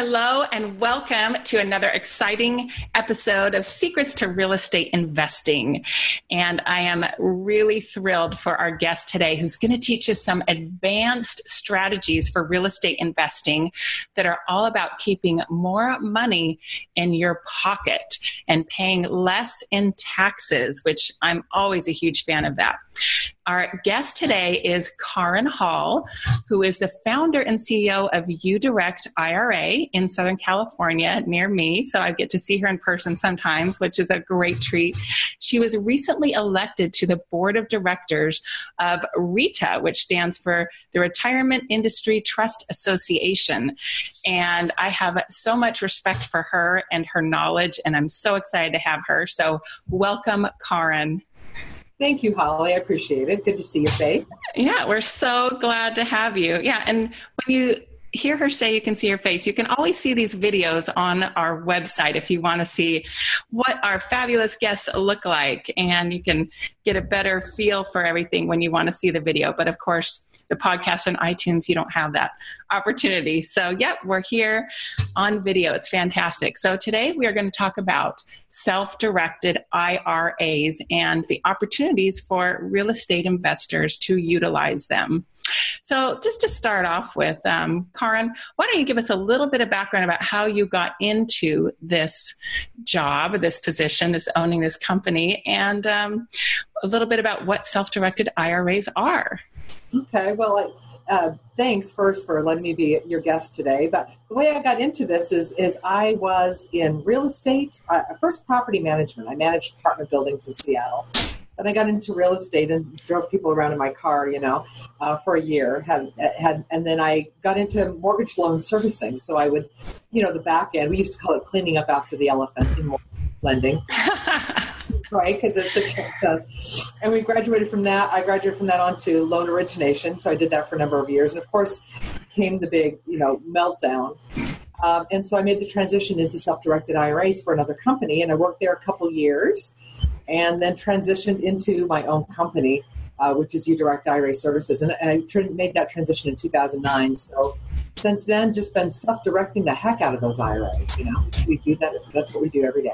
Hello, and welcome to another exciting episode of Secrets to Real Estate Investing. And I am really thrilled for our guest today, who's going to teach us some advanced strategies for real estate investing that are all about keeping more money in your pocket and paying less in taxes, which I'm always a huge fan of that. Our guest today is Karin Hall, who is the founder and CEO of UDirect IRA in Southern California near me. So I get to see her in person sometimes, which is a great treat. She was recently elected to the board of directors of RITA, which stands for the Retirement Industry Trust Association. And I have so much respect for her and her knowledge, and I'm so excited to have her. So, welcome, Karin. Thank you, Holly. I appreciate it. Good to see your face. Yeah, we're so glad to have you. Yeah, and when you hear her say you can see her face, you can always see these videos on our website if you want to see what our fabulous guests look like. And you can get a better feel for everything when you want to see the video. But of course, the podcast on iTunes, you don't have that opportunity. So, yep, we're here on video. It's fantastic. So, today we are going to talk about self directed IRAs and the opportunities for real estate investors to utilize them. So, just to start off with, um, Karin, why don't you give us a little bit of background about how you got into this job, this position, this owning this company, and um, a little bit about what self directed IRAs are? Okay, well, uh, thanks first for letting me be your guest today. But the way I got into this is is I was in real estate, uh, first property management. I managed apartment buildings in Seattle. Then I got into real estate and drove people around in my car, you know, uh, for a year. Had had, and then I got into mortgage loan servicing. So I would, you know, the back end. We used to call it cleaning up after the elephant in lending. right? Because it's a does. And we graduated from that. I graduated from that onto loan origination. So I did that for a number of years. And of course, came the big, you know, meltdown. Um, and so I made the transition into self-directed IRAs for another company, and I worked there a couple years, and then transitioned into my own company, uh, which is UDirect IRA Services, and, and I made that transition in 2009. So since then, just been self-directing the heck out of those IRAs. You know, we do that. That's what we do every day.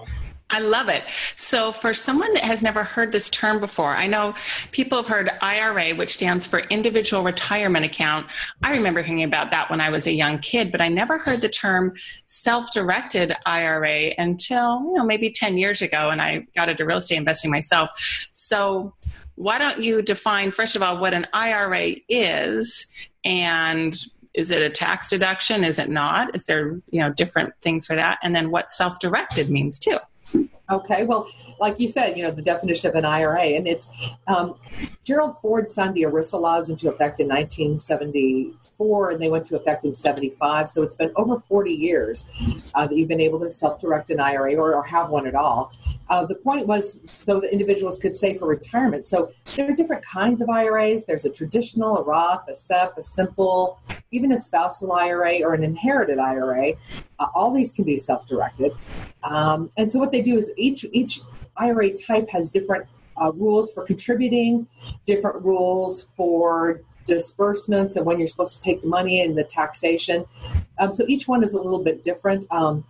I love it. So, for someone that has never heard this term before, I know people have heard IRA, which stands for Individual Retirement Account. I remember hearing about that when I was a young kid, but I never heard the term self directed IRA until, you know, maybe 10 years ago, and I got into real estate investing myself. So, why don't you define, first of all, what an IRA is and is it a tax deduction? Is it not? Is there, you know, different things for that? And then what self directed means too. Okay, well, like you said, you know, the definition of an IRA, and it's um, Gerald Ford signed the ERISA laws into effect in 1974, and they went to effect in 75. So it's been over 40 years uh, that you've been able to self direct an IRA or, or, have one at all. Uh, the point was so that individuals could save for retirement. So there are different kinds of IRAs. There's a traditional, a Roth, a SEP, a simple, even a spousal IRA or an inherited IRA. Uh, all these can be self directed. Um, and so what they do is each each IRA type has different uh, rules for contributing, different rules for disbursements and when you're supposed to take the money and the taxation. Um, so each one is a little bit different. Um,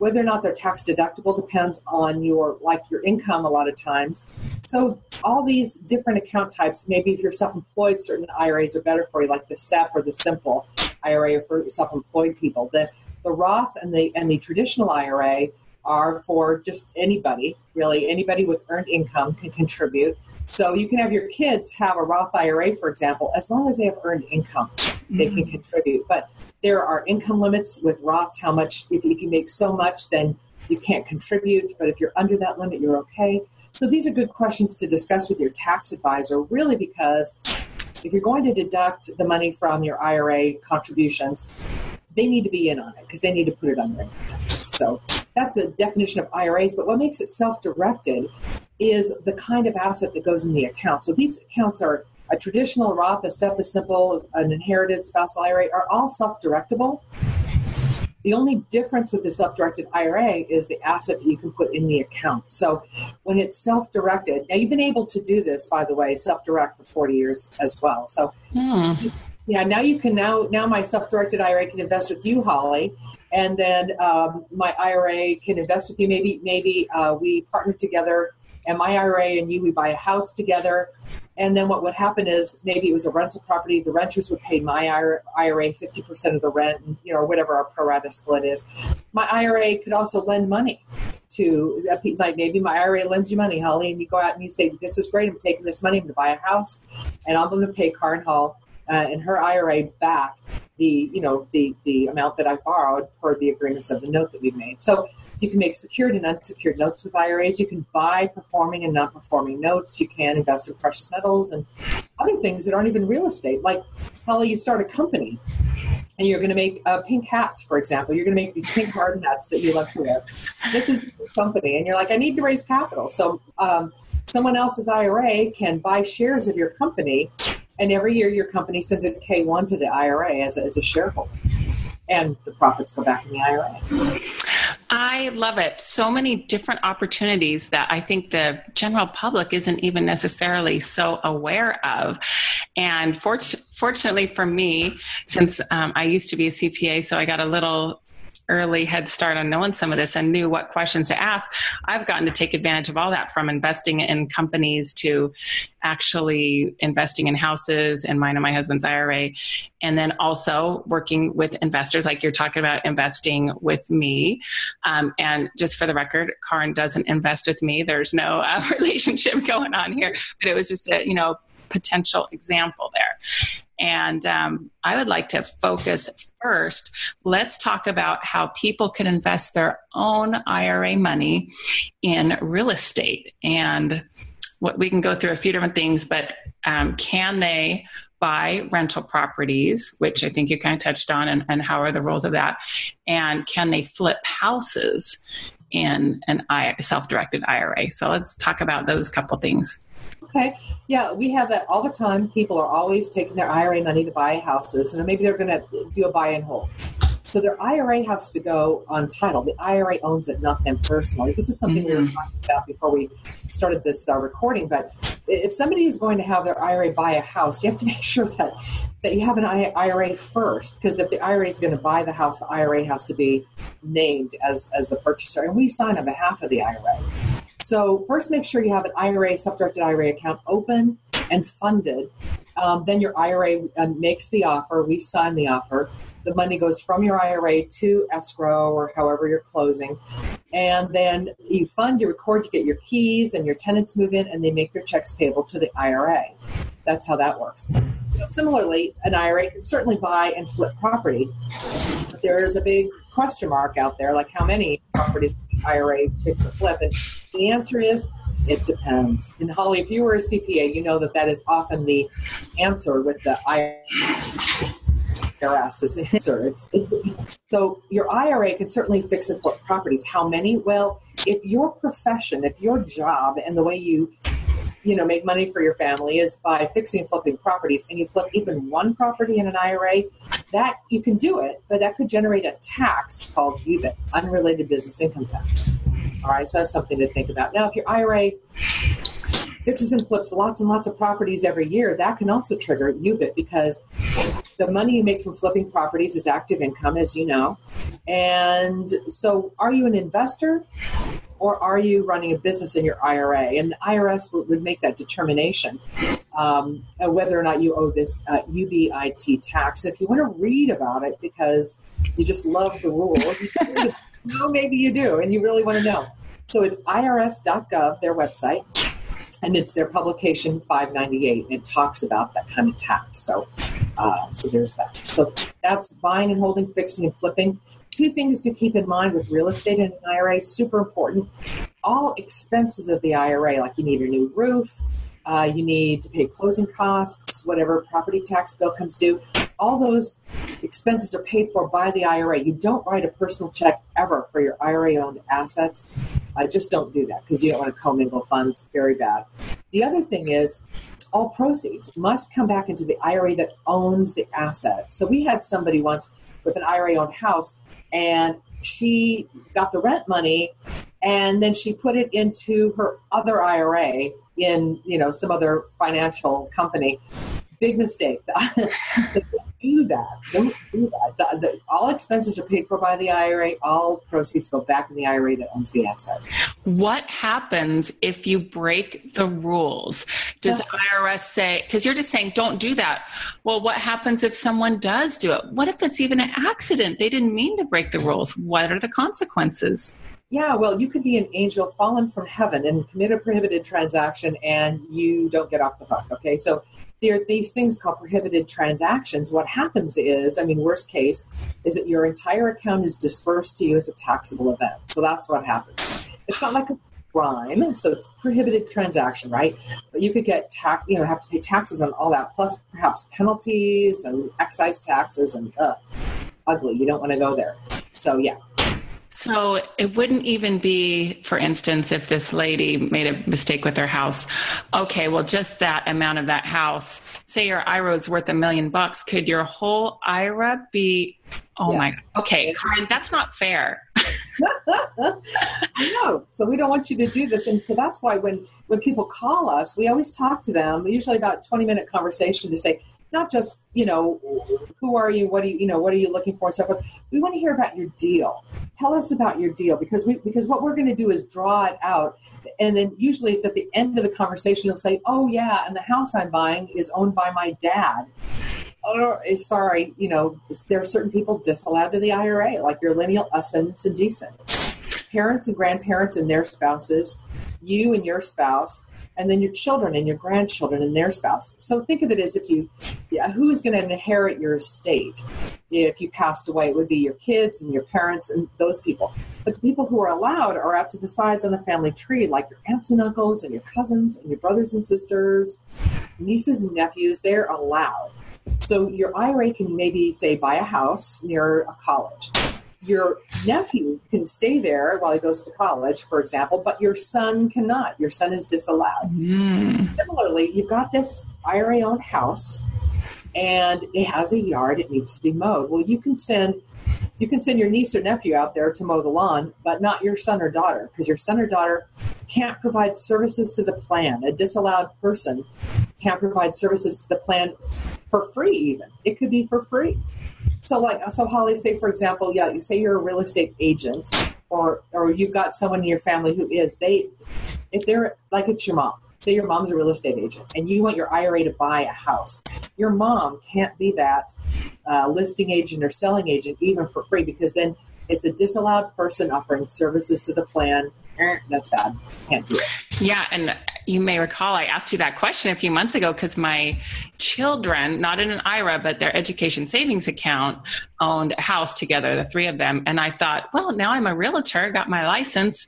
whether or not they're tax deductible depends on your like your income a lot of times. So all these different account types, maybe if you're self-employed, certain IRAs are better for you, like the SEP or the simple IRA for self-employed people. The the Roth and the and the traditional IRA are for just anybody, really. Anybody with earned income can contribute. So you can have your kids have a Roth IRA, for example, as long as they have earned income, they mm-hmm. can contribute. But there are income limits with Roths, how much, if, if you make so much, then you can't contribute. But if you're under that limit, you're okay. So these are good questions to discuss with your tax advisor, really, because if you're going to deduct the money from your IRA contributions, they need to be in on it because they need to put it on their. So that's a definition of IRAs. But what makes it self-directed is the kind of asset that goes in the account. So these accounts are a traditional Roth, a SEP, a simple, an inherited spousal IRA are all self-directable. The only difference with the self directed IRA is the asset that you can put in the account. So when it's self directed, now you've been able to do this, by the way, self direct for 40 years as well. So, hmm. yeah, now you can, now, now my self directed IRA can invest with you, Holly. And then um, my IRA can invest with you. Maybe, maybe uh, we partner together and my IRA and you, we buy a house together. And then what would happen is maybe it was a rental property. The renters would pay my IRA 50% of the rent, you know, whatever our pro rata split is. My IRA could also lend money to, like maybe my IRA lends you money, Holly, and you go out and you say, this is great. I'm taking this money. I'm going to buy a house and I'm going to pay Karin Hall uh, and her IRA back the, you know, the, the amount that I borrowed per the agreements of the note that we've made. So you can make secured and unsecured notes with IRAs. You can buy performing and non performing notes. You can invest in precious metals and other things that aren't even real estate. Like, Holly, you start a company and you're going to make uh, pink hats, for example. You're going to make these pink hard hats that you love to wear. This is your company, and you're like, I need to raise capital. So, um, someone else's IRA can buy shares of your company, and every year your company sends a K1 to the IRA as a, as a shareholder, and the profits go back in the IRA. I love it. So many different opportunities that I think the general public isn't even necessarily so aware of. And fortunately for me, since um, I used to be a CPA, so I got a little early head start on knowing some of this and knew what questions to ask, I've gotten to take advantage of all that from investing in companies to actually investing in houses and mine and my husband's IRA. And then also working with investors, like you're talking about investing with me. Um, and just for the record, Karin doesn't invest with me. There's no uh, relationship going on here, but it was just a, you know, potential example there. And um, I would like to focus first. Let's talk about how people can invest their own IRA money in real estate. And what we can go through a few different things, but um, can they buy rental properties, which I think you kind of touched on, and, and how are the rules of that? And can they flip houses in an self directed IRA? So let's talk about those couple things. Okay. Yeah, we have that all the time. People are always taking their IRA money to buy houses, and maybe they're going to do a buy and hold. So their IRA has to go on title. The IRA owns it, not them personally. This is something mm-hmm. we were mm-hmm. talking about before we started this uh, recording. But if somebody is going to have their IRA buy a house, you have to make sure that that you have an IRA first, because if the IRA is going to buy the house, the IRA has to be named as as the purchaser, and we sign on behalf of the IRA. So first, make sure you have an IRA, self-directed IRA account open and funded. Um, then your IRA uh, makes the offer. We sign the offer. The money goes from your IRA to escrow or however you're closing. And then you fund, you record, you get your keys, and your tenants move in and they make their checks payable to the IRA. That's how that works. So similarly, an IRA can certainly buy and flip property. But there is a big question mark out there like how many properties IRA picks a flip? And the answer is it depends. And Holly, if you were a CPA, you know that that is often the answer with the IRS is answer. It's, so your IRA can certainly fix and flip properties. How many? Well, if your profession, if your job, and the way you you know make money for your family is by fixing and flipping properties and you flip even one property in an IRA that you can do it but that could generate a tax called UBIT unrelated business income tax. All right so that's something to think about. Now if your IRA fixes and flips lots and lots of properties every year that can also trigger UBIT because the money you make from flipping properties is active income as you know. And so are you an investor or are you running a business in your IRA? And the IRS would, would make that determination um, whether or not you owe this uh, UBIT tax. If you want to read about it because you just love the rules, no, maybe you do, and you really want to know. So it's irs.gov, their website, and it's their publication 598, and it talks about that kind of tax. So, uh, so there's that. So that's buying and holding, fixing and flipping two things to keep in mind with real estate and an IRA, super important. All expenses of the IRA, like you need a new roof, uh, you need to pay closing costs, whatever property tax bill comes due, all those expenses are paid for by the IRA. You don't write a personal check ever for your IRA owned assets. I just don't do that because you don't want to commingle funds. Very bad. The other thing is, all proceeds must come back into the IRA that owns the asset. So we had somebody once with an IRA owned house and she got the rent money and then she put it into her other IRA in you know some other financial company. Big mistake. do that. Don't do that. The, the, all expenses are paid for by the IRA. All proceeds go back in the IRA that owns the asset. What happens if you break the rules? Does yeah. IRS say, because you're just saying, don't do that. Well, what happens if someone does do it? What if it's even an accident? They didn't mean to break the rules. What are the consequences? Yeah, well, you could be an angel fallen from heaven and commit a prohibited transaction and you don't get off the hook. Okay, so there these things called prohibited transactions. What happens is, I mean, worst case, is that your entire account is dispersed to you as a taxable event. So that's what happens. It's not like a crime, so it's prohibited transaction, right? But you could get tax, you know, have to pay taxes on all that, plus perhaps penalties and excise taxes and uh, ugly. You don't want to go there. So yeah, so it wouldn't even be, for instance, if this lady made a mistake with her house. Okay, well, just that amount of that house. Say your IRA is worth a million bucks. Could your whole IRA be? Oh yes. my. Okay, Karin, that's not fair. no, so we don't want you to do this, and so that's why when when people call us, we always talk to them. Usually about twenty minute conversation to say, not just you know who are you what do you you know what are you looking for and so forth. We want to hear about your deal. Tell us about your deal because we because what we're going to do is draw it out. And then usually it's at the end of the conversation you'll say oh yeah and the house i'm buying is owned by my dad. Oh, sorry you know there are certain people disallowed to the ira like your lineal ascendants and descendants. Parents and grandparents and their spouses you and your spouse and then your children and your grandchildren and their spouse. So think of it as if you, yeah, who is going to inherit your estate? If you passed away, it would be your kids and your parents and those people. But the people who are allowed are up to the sides on the family tree, like your aunts and uncles and your cousins and your brothers and sisters, nieces and nephews. They're allowed. So your IRA can maybe say buy a house near a college your nephew can stay there while he goes to college, for example, but your son cannot. Your son is disallowed. Mm. Similarly, you've got this IRA owned house and it has a yard, it needs to be mowed. Well, you can send you can send your niece or nephew out there to mow the lawn, but not your son or daughter, because your son or daughter can't provide services to the plan. A disallowed person can't provide services to the plan for free, even. It could be for free. So, like, so Holly, say for example, yeah, you say you're a real estate agent, or or you've got someone in your family who is. They, if they're like it's your mom. Say your mom's a real estate agent, and you want your IRA to buy a house. Your mom can't be that uh, listing agent or selling agent even for free because then it's a disallowed person offering services to the plan that's bad. Can't do it. Yeah, and you may recall I asked you that question a few months ago because my children, not in an IRA, but their education savings account, owned a house together, the three of them. And I thought, well, now I'm a realtor, got my license.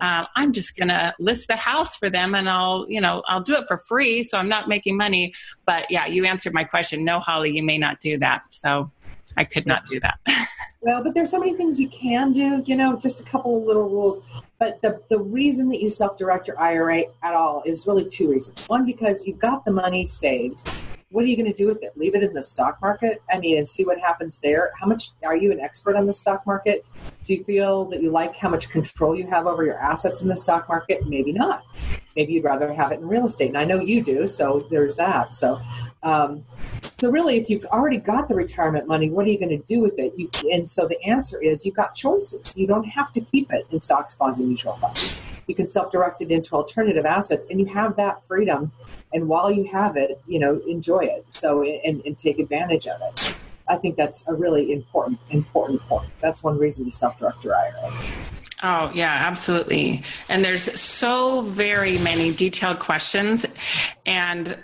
Uh, I'm just going to list the house for them and I'll, you know, I'll do it for free. So I'm not making money. But yeah, you answered my question. No, Holly, you may not do that. So I could not do that. well, but there's so many things you can do, you know, just a couple of little rules. But the, the reason that you self direct your IRA at all is really two reasons. One, because you've got the money saved. What are you going to do with it? Leave it in the stock market? I mean, and see what happens there. How much are you an expert on the stock market? Do you feel that you like how much control you have over your assets in the stock market? Maybe not. Maybe you'd rather have it in real estate. And I know you do, so there's that. So, um, so really, if you've already got the retirement money, what are you going to do with it? You, and so the answer is you've got choices. You don't have to keep it in stocks, bonds, and mutual funds. You can self-direct it into alternative assets, and you have that freedom. And while you have it, you know, enjoy it. So and, and take advantage of it. I think that's a really important important point. That's one reason to self-direct your IRA. Oh, yeah, absolutely. And there's so very many detailed questions. And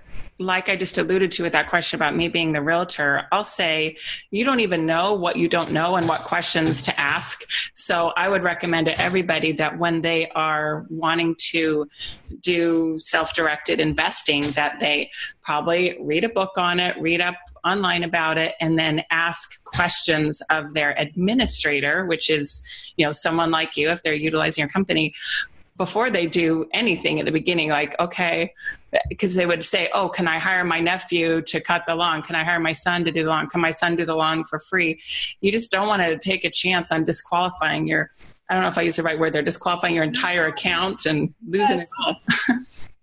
like I just alluded to with that question about me being the realtor, I'll say you don't even know what you don't know and what questions to ask. So I would recommend to everybody that when they are wanting to do self directed investing, that they probably read a book on it, read up online about it and then ask questions of their administrator, which is, you know, someone like you if they're utilizing your company before they do anything at the beginning like okay because they would say oh can i hire my nephew to cut the lawn can i hire my son to do the lawn can my son do the lawn for free you just don't want to take a chance on disqualifying your i don't know if i use the right word they're disqualifying your entire account and losing it all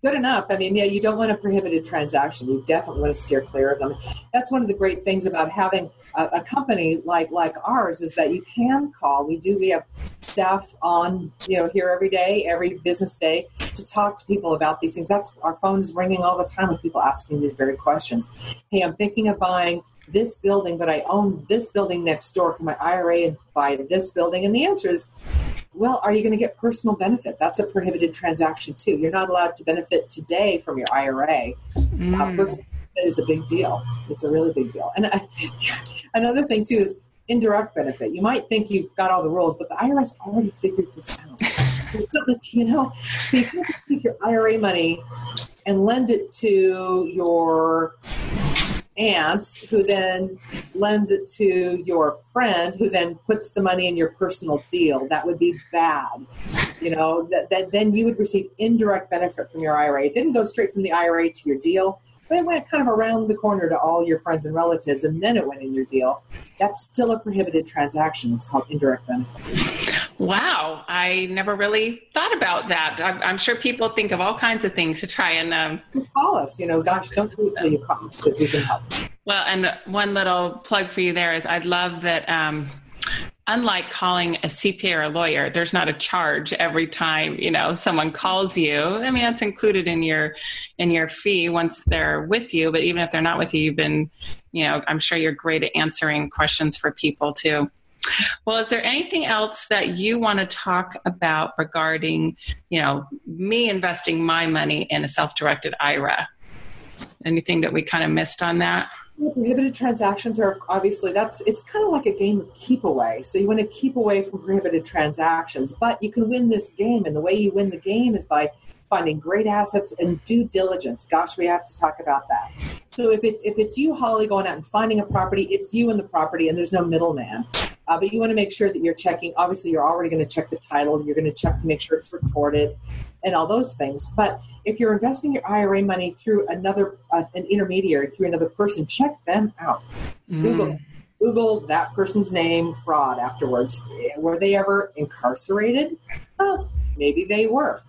good enough. I mean, yeah, you don't want a prohibited transaction. You definitely want to steer clear of them. That's one of the great things about having a, a, company like like ours is that you can call. We do. We have staff on, you know, here every day, every business day, to talk to people about these things. That's our phones ringing all the time with people asking these very questions. Hey, I'm thinking of buying this building, but I own this building next door. Can my IRA buy this building? And the answer is well, are you going to get personal benefit? That's a prohibited transaction too. You're not allowed to benefit today from your IRA. Uh, mm. Uh, personal is a big deal. It's a really big deal. And I, another thing too is indirect benefit. You might think you've got all the rules, but the IRS already figured this out. you know, so you can take your IRA money and lend it to your aunt who then lends it to your friend who then puts the money in your personal deal that would be bad you know that, that then you would receive indirect benefit from your ira it didn't go straight from the ira to your deal but it went kind of around the corner to all your friends and relatives and then it went in your deal that's still a prohibited transaction it's called indirect benefit Wow, I never really thought about that. I'm, I'm, sure people think of all kinds of things to try and um, call us. You know, gosh, don't do it till you call because we can help. Well, and one little plug for you there is I'd love that. Um, unlike calling a CPA or a lawyer, there's not a charge every time you know someone calls you. I mean, that's included in your in your fee once they're with you. But even if they're not with you, you've been, you know, I'm sure you're great at answering questions for people too. Well, is there anything else that you want to talk about regarding, you know, me investing my money in a self-directed IRA? Anything that we kind of missed on that? Prohibited transactions are obviously that's it's kind of like a game of keep away so you want to keep away from prohibited transactions but you can win this game and the way you win the game is by finding great assets and due diligence. Gosh, we have to talk about that. So if it's if it's you, Holly, going out and finding a property, it's you and the property, and there's no middleman. Uh, but you want to make sure that you're checking. Obviously, you're already going to check the title. You're going to check to make sure it's recorded, and all those things. But if you're investing your IRA money through another uh, an intermediary through another person, check them out. Mm. Google Google that person's name, fraud afterwards. Were they ever incarcerated? Well, maybe they were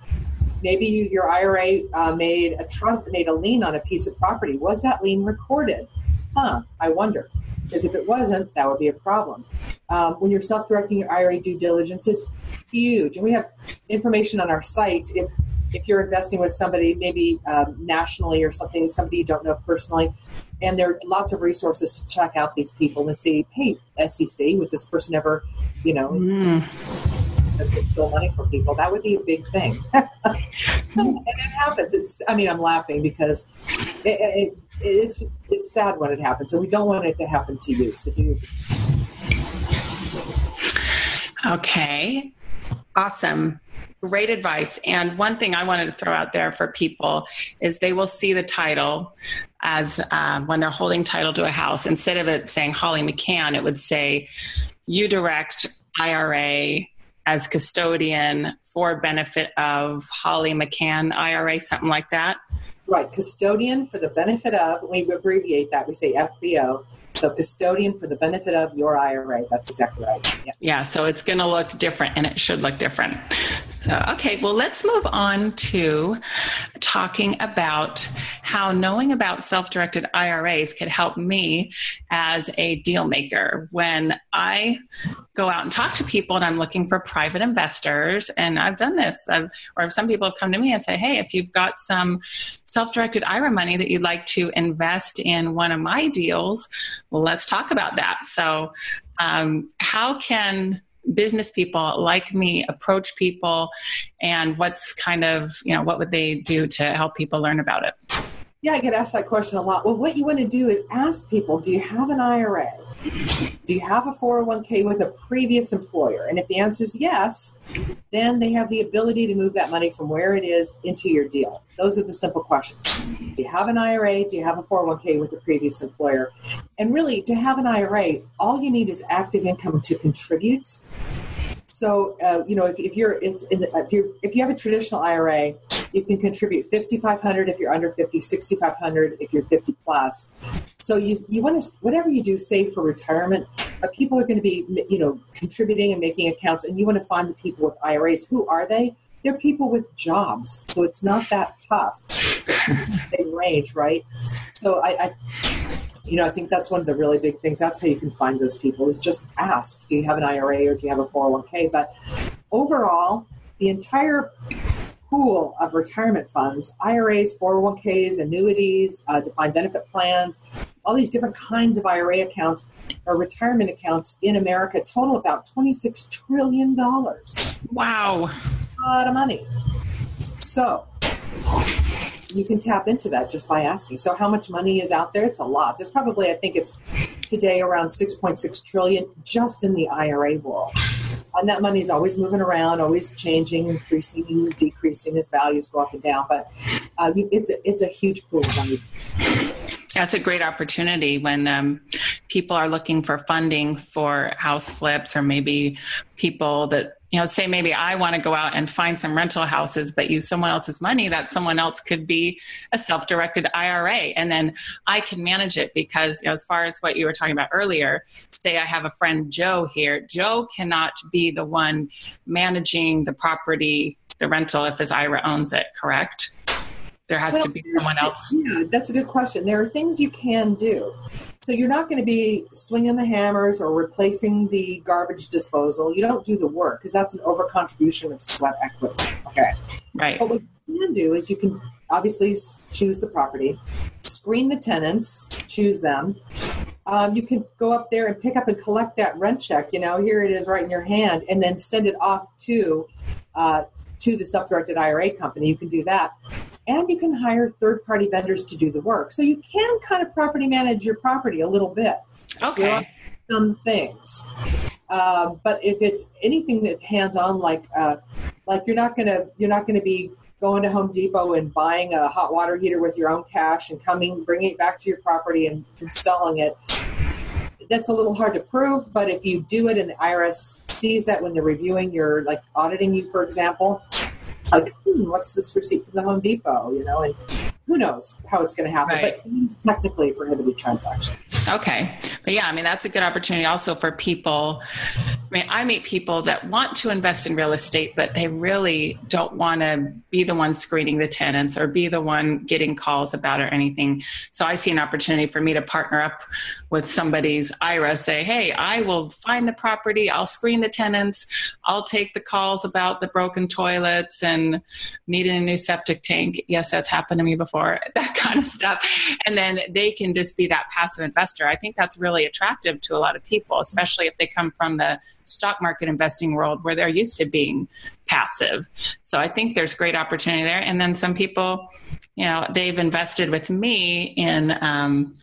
maybe you, your IRA uh, made a trust, made a lien on a piece of property. Was that lien recorded? Huh, I wonder. Because if it wasn't, that would be a problem. Um, when you're self directing your IRA due diligence is huge. And we have information on our site. If, if you're investing with somebody, maybe um, nationally or something, somebody you don't know personally, and there are lots of resources to check out these people and see, hey, SEC, was this person ever, you know, mm to steal money from people. That would be a big thing. and it happens. It's. I mean, I'm laughing because it, it, it's it's sad when it happens, and we don't want it to happen to you. So do. Okay. Awesome. Great advice. And one thing I wanted to throw out there for people is they will see the title as um, when they're holding title to a house. Instead of it saying Holly McCann, it would say UDirect IRA as custodian for benefit of Holly McCann IRA, something like that? Right, custodian for the benefit of, we abbreviate that, we say FBO. So custodian for the benefit of your IRA. That's exactly right. Yeah, yeah so it's going to look different and it should look different. So, okay, well, let's move on to talking about how knowing about self directed IRAs could help me as a deal maker. When I go out and talk to people and I'm looking for private investors, and I've done this, I've, or some people have come to me and say, hey, if you've got some self directed IRA money that you'd like to invest in one of my deals, well, let's talk about that. So, um, how can business people like me approach people and what's kind of you know what would they do to help people learn about it? Yeah i get asked that question a lot. Well what you want to do is ask people do you have an ira Do you have a 401k with a previous employer? And if the answer is yes, then they have the ability to move that money from where it is into your deal. Those are the simple questions. Do you have an IRA? Do you have a 401k with a previous employer? And really, to have an IRA, all you need is active income to contribute so, uh, you know, if, if you're it's in, if you if you have a traditional IRA, you can contribute 5500 if you're under 50, 6500 if you're 50 plus. So you you want to whatever you do save for retirement, uh, people are going to be you know contributing and making accounts and you want to find the people with IRAs. Who are they? They're people with jobs. So it's not that tough. they range, right? So I, I you know, I think that's one of the really big things. That's how you can find those people is just ask, do you have an IRA or do you have a 401k? But overall, the entire pool of retirement funds, IRAs, 401ks, annuities, uh, defined benefit plans, all these different kinds of IRA accounts or retirement accounts in America total about $26 trillion. Wow. a lot of money. So, you can tap into that just by asking. So how much money is out there? It's a lot. There's probably I think it's today around 6.6 trillion just in the IRA world. And that money is always moving around, always changing, increasing, decreasing as values go up and down. But uh, it's a, it's a huge pool of money. That's a great opportunity when um, people are looking for funding for house flips, or maybe people that you know say maybe i want to go out and find some rental houses but use someone else's money that someone else could be a self-directed ira and then i can manage it because you know, as far as what you were talking about earlier say i have a friend joe here. Joe cannot be the one managing the property the rental if his ira owns it correct? There has well, to be someone else. yeah that's a good question. There are things you can do so you're not going to be swinging the hammers or replacing the garbage disposal. You don't do the work because that's an overcontribution of sweat equity. Okay. Right. But what you can do is you can obviously choose the property, screen the tenants, choose them. Um, you can go up there and pick up and collect that rent check. You know, here it is right in your hand, and then send it off to uh, to the self-directed IRA company. You can do that and you can hire third party vendors to do the work. So you can kind of property manage your property a little bit. Okay. Some things. Uh, but if it's anything that hands on, like uh, like you're not gonna you're not gonna be going to Home Depot and buying a hot water heater with your own cash and coming bringing it back to your property and, selling it. That's a little hard to prove, but if you do it and the IRS sees that when they're reviewing your like auditing you, for example, like, hmm, what's this receipt from the Home Depot? You know, and who knows how it's going to happen, right. but it's technically a prohibited transaction. Okay. But yeah, I mean, that's a good opportunity also for people. I mean, I meet people that want to invest in real estate, but they really don't want to be the one screening the tenants or be the one getting calls about or anything. So I see an opportunity for me to partner up with somebody's IRA, say, hey, I will find the property, I'll screen the tenants, I'll take the calls about the broken toilets and needing a new septic tank. Yes, that's happened to me before, that kind of stuff. And then they can just be that passive investor. I think that's really attractive to a lot of people, especially if they come from the stock market investing world where they're used to being passive. So I think there's great opportunity there. And then some people, you know, they've invested with me in um,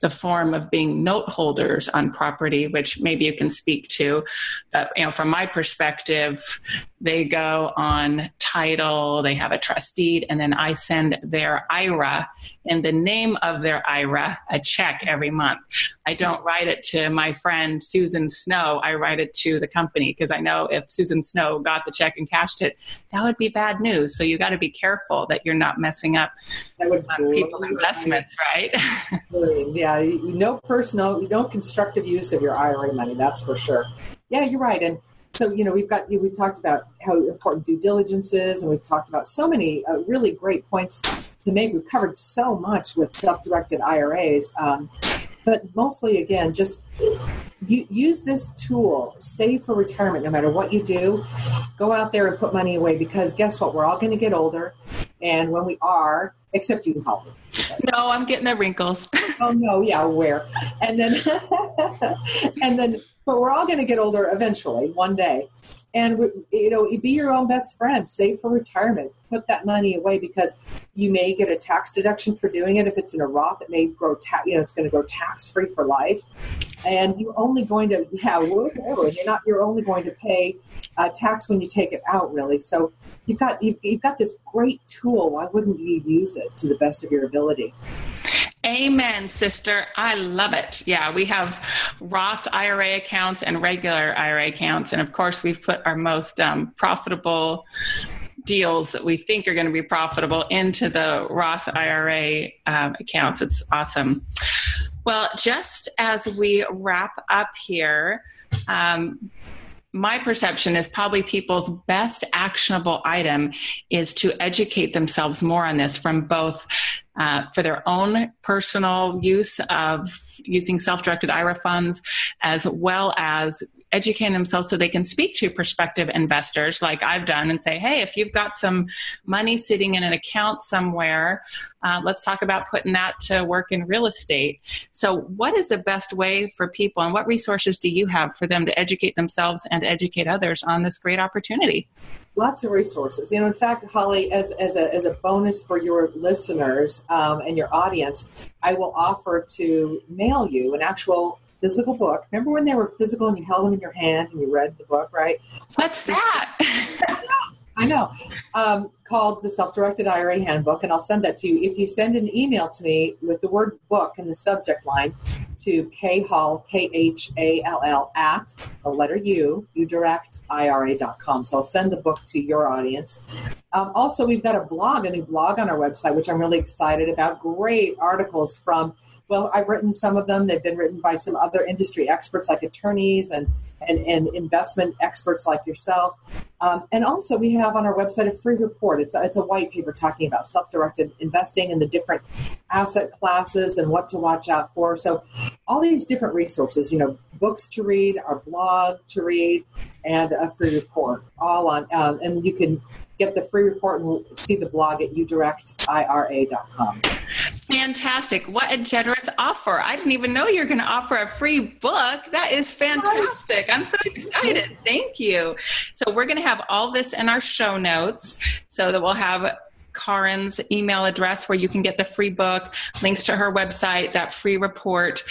the form of being note holders on property, which maybe you can speak to. But you know, from my perspective, they go on title, they have a trust deed, and then I send their IRA in the name of their IRA a check every month. I don't write it to my friend Susan Snow. I write it to the company because I know if Susan Snow got the check and cashed it, that would be bad news. So you got to be careful that you're not messing up people's investments, right? yeah, no personal, no constructive use of your IRA money. That's for sure. Yeah, you're right. And so you know we've got we've talked about how important due diligence is, and we've talked about so many uh, really great points to make. We've covered so much with self-directed IRAs, um, but mostly again, just use this tool, save for retirement. No matter what you do, go out there and put money away because guess what? We're all going to get older, and when we are, except you, Holly. No, I'm getting the wrinkles. oh no, yeah, where? And then, and then but we're all going to get older eventually, one day. And you know, be your own best friend. Save for retirement. Put that money away because you may get a tax deduction for doing it. If it's in a Roth, it may grow. Ta- you know, it's going to go tax free for life. And you're only going to yeah, whatever. You're not. You're only going to pay uh, tax when you take it out. Really. So you've got you've, you've got this great tool. Why wouldn't you use it to the best of your ability? Amen, sister. I love it. Yeah, we have Roth IRA accounts and regular IRA accounts. And of course, we've put our most um, profitable deals that we think are going to be profitable into the Roth IRA um, accounts. It's awesome. Well, just as we wrap up here, um, my perception is probably people's best actionable item is to educate themselves more on this from both uh, for their own personal use of using self-directed IRA funds as well as educating themselves so they can speak to prospective investors like I've done and say, hey, if you've got some money sitting in an account somewhere, uh, let's talk about putting that to work in real estate. So, what is the best way for people and what resources do you have for them to educate themselves and educate others on this great opportunity? Lots of resources. You know, in fact, Holly, as, as, a, as a bonus for your listeners um, and your audience, I will offer to mail you an actual physical book. Remember when they were physical and you held them in your hand and you read the book, right? What's that? I know. Um, called the Self Directed IRA Handbook, and I'll send that to you. If you send an email to me with the word book in the subject line to khall, K H A L L, at the letter U, udirectira.com. So I'll send the book to your audience. Um, also, we've got a blog, a new blog on our website, which I'm really excited about. Great articles from well, I've written some of them. They've been written by some other industry experts like attorneys and, and, and investment experts like yourself. Um, and also, we have on our website a free report. It's a, it's a white paper talking about self directed investing and the different asset classes and what to watch out for. So, all these different resources, you know, books to read, our blog to read, and a free report, all on. Um, and you can get the free report and see the blog at udirectira.com. Fantastic. What a generous offer. I didn't even know you're going to offer a free book. That is fantastic. I'm so excited. Thank you. So, we're going to have all this in our show notes so that we'll have Karin's email address where you can get the free book, links to her website, that free report.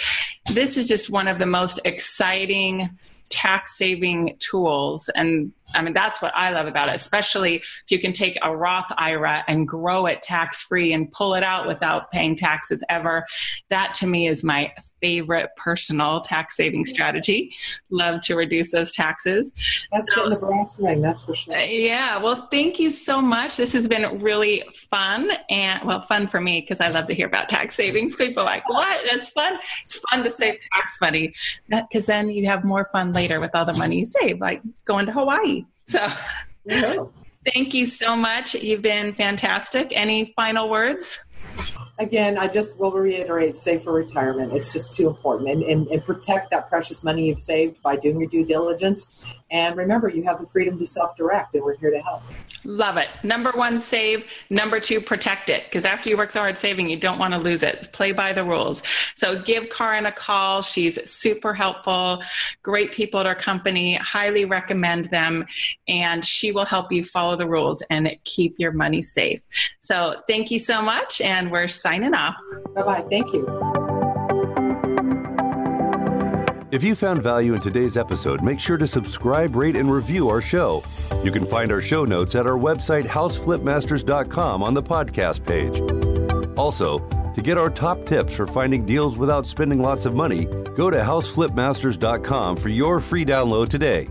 This is just one of the most exciting tax saving tools and I mean, that's what I love about it, especially if you can take a Roth IRA and grow it tax free and pull it out without paying taxes ever. That to me is my favorite personal tax saving strategy. Love to reduce those taxes. That's so, getting the brass ring, that's for sure. Uh, yeah. Well, thank you so much. This has been really fun and, well, fun for me because I love to hear about tax savings. People are like, what? That's fun. It's fun to save tax money because then you have more fun later with all the money you save, like going to Hawaii so thank you so much. You've been fantastic. Any final words? Again, I just will reiterate save for retirement. It's just too important. And, and, and protect that precious money you've saved by doing your due diligence. And remember, you have the freedom to self direct, and we're here to help. Love it. Number one, save. Number two, protect it. Because after you work so hard saving, you don't want to lose it. Play by the rules. So give Karin a call. She's super helpful. Great people at our company. Highly recommend them. And she will help you follow the rules and keep your money safe. So thank you so much. And we're signing off. Bye bye. Thank you. If you found value in today's episode, make sure to subscribe, rate, and review our show. You can find our show notes at our website, houseflipmasters.com, on the podcast page. Also, to get our top tips for finding deals without spending lots of money, go to houseflipmasters.com for your free download today.